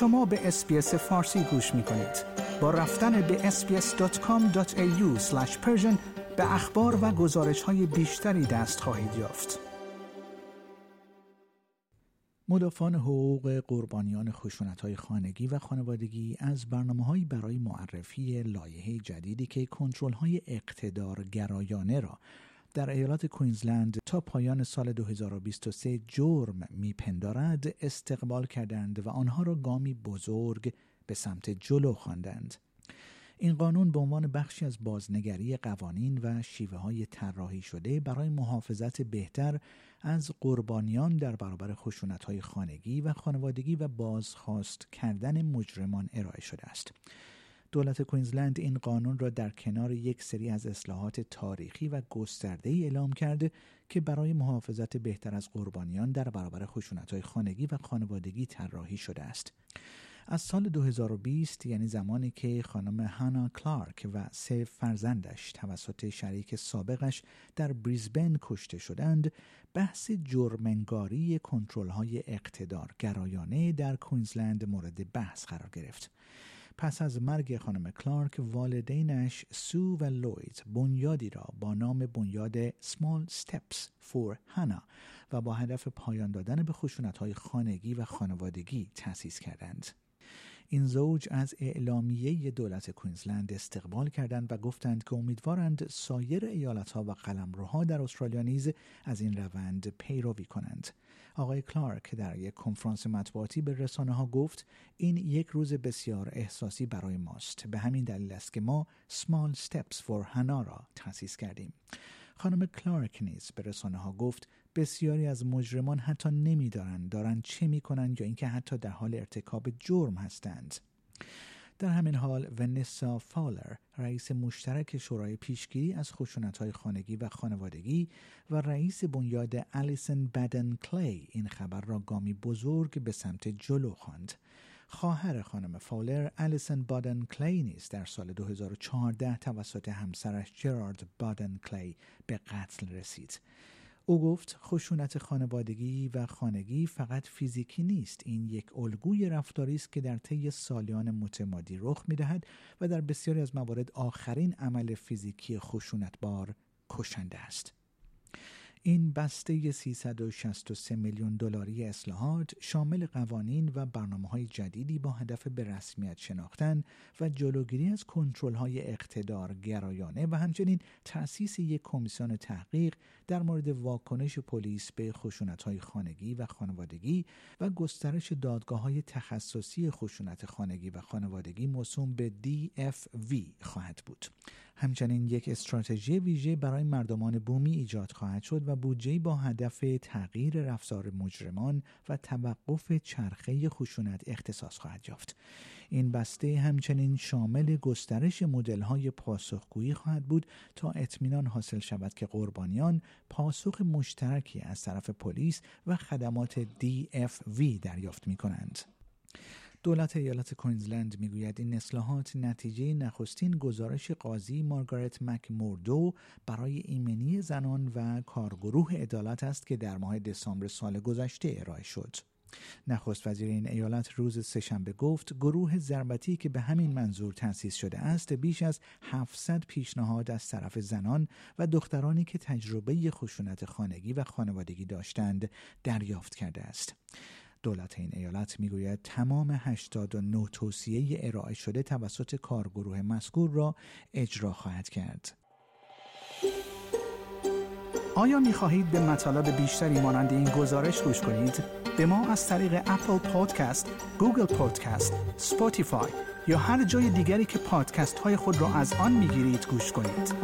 شما به اسپیس فارسی گوش می کنید. با رفتن به sbs.com.au به اخبار و گزارش های بیشتری دست خواهید یافت. مدافعان حقوق قربانیان خشونت های خانگی و خانوادگی از برنامه برای معرفی لایحه جدیدی که کنترل های اقتدار گرایانه را در ایالات کوینزلند تا پایان سال 2023 جرم میپندارد استقبال کردند و آنها را گامی بزرگ به سمت جلو خواندند. این قانون به عنوان بخشی از بازنگری قوانین و شیوه های طراحی شده برای محافظت بهتر از قربانیان در برابر خشونت های خانگی و خانوادگی و بازخواست کردن مجرمان ارائه شده است. دولت کوینزلند این قانون را در کنار یک سری از اصلاحات تاریخی و گسترده ای اعلام کرده که برای محافظت بهتر از قربانیان در برابر خشونت‌های خانگی و خانوادگی طراحی شده است. از سال 2020 یعنی زمانی که خانم هانا کلارک و سه فرزندش توسط شریک سابقش در بریزبن کشته شدند بحث جرمنگاری کنترل های اقتدار گرایانه در کوینزلند مورد بحث قرار گرفت پس از مرگ خانم کلارک والدینش سو و لوید بنیادی را با نام بنیاد Small Steps for Hannah و با هدف پایان دادن به های خانگی و خانوادگی تأسیس کردند. این زوج از اعلامیه دولت کوینزلند استقبال کردند و گفتند که امیدوارند سایر ایالتها و قلمروها در استرالیا نیز از این روند پیروی کنند. آقای کلارک در یک کنفرانس مطبوعاتی به رسانه ها گفت این یک روز بسیار احساسی برای ماست. به همین دلیل است که ما Small Steps for Hannah را تأسیس کردیم. خانم کلارک نیز به رسانه ها گفت بسیاری از مجرمان حتی نمی‌دانند دارند چه می‌کنند یا اینکه حتی در حال ارتکاب جرم هستند. در همین حال ونسا فالر رئیس مشترک شورای پیشگیری از های خانگی و خانوادگی و رئیس بنیاد الیسن بادن کلی این خبر را گامی بزرگ به سمت جلو خواند. خواهر خانم فالر الیسن بادن کلی نیز در سال 2014 توسط همسرش جرارد بادن کلی به قتل رسید. او گفت خشونت خانوادگی و خانگی فقط فیزیکی نیست. این یک الگوی رفتاری است که در طی سالیان متمادی رخ می‌دهد و در بسیاری از موارد آخرین عمل فیزیکی خشونتبار کشنده است. این بسته 363 میلیون دلاری اصلاحات شامل قوانین و برنامه های جدیدی با هدف به رسمیت شناختن و جلوگیری از کنترل های اقتدار گرایانه و همچنین تأسیس یک کمیسیون تحقیق در مورد واکنش پلیس به خشونت های خانگی و خانوادگی و گسترش دادگاه های تخصصی خشونت خانگی و خانوادگی موسوم به DFV خواهد بود. همچنین یک استراتژی ویژه برای مردمان بومی ایجاد خواهد شد و بودجه با هدف تغییر رفتار مجرمان و توقف چرخه خشونت اختصاص خواهد یافت این بسته همچنین شامل گسترش های پاسخگویی خواهد بود تا اطمینان حاصل شود که قربانیان پاسخ مشترکی از طرف پلیس و خدمات DFV دریافت می کنند. دولت ایالت کوینزلند می‌گوید این اصلاحات نتیجه نخستین گزارش قاضی مارگارت مک موردو برای ایمنی زنان و کارگروه عدالت است که در ماه دسامبر سال گذشته ارائه شد. نخست وزیر این ایالت روز سهشنبه گفت گروه ضربتی که به همین منظور تأسیس شده است بیش از 700 پیشنهاد از طرف زنان و دخترانی که تجربه خشونت خانگی و خانوادگی داشتند دریافت کرده است. دولت این ایالت می‌گوید تمام 89 توصیه ارائه شده توسط کارگروه مذکور را اجرا خواهد کرد. آیا می خواهید به مطالب بیشتری مانند این گزارش گوش کنید؟ به ما از طریق Apple Podcast، Google Podcast، Spotify یا هر جای دیگری که پادکست های خود را از آن می گیرید گوش کنید.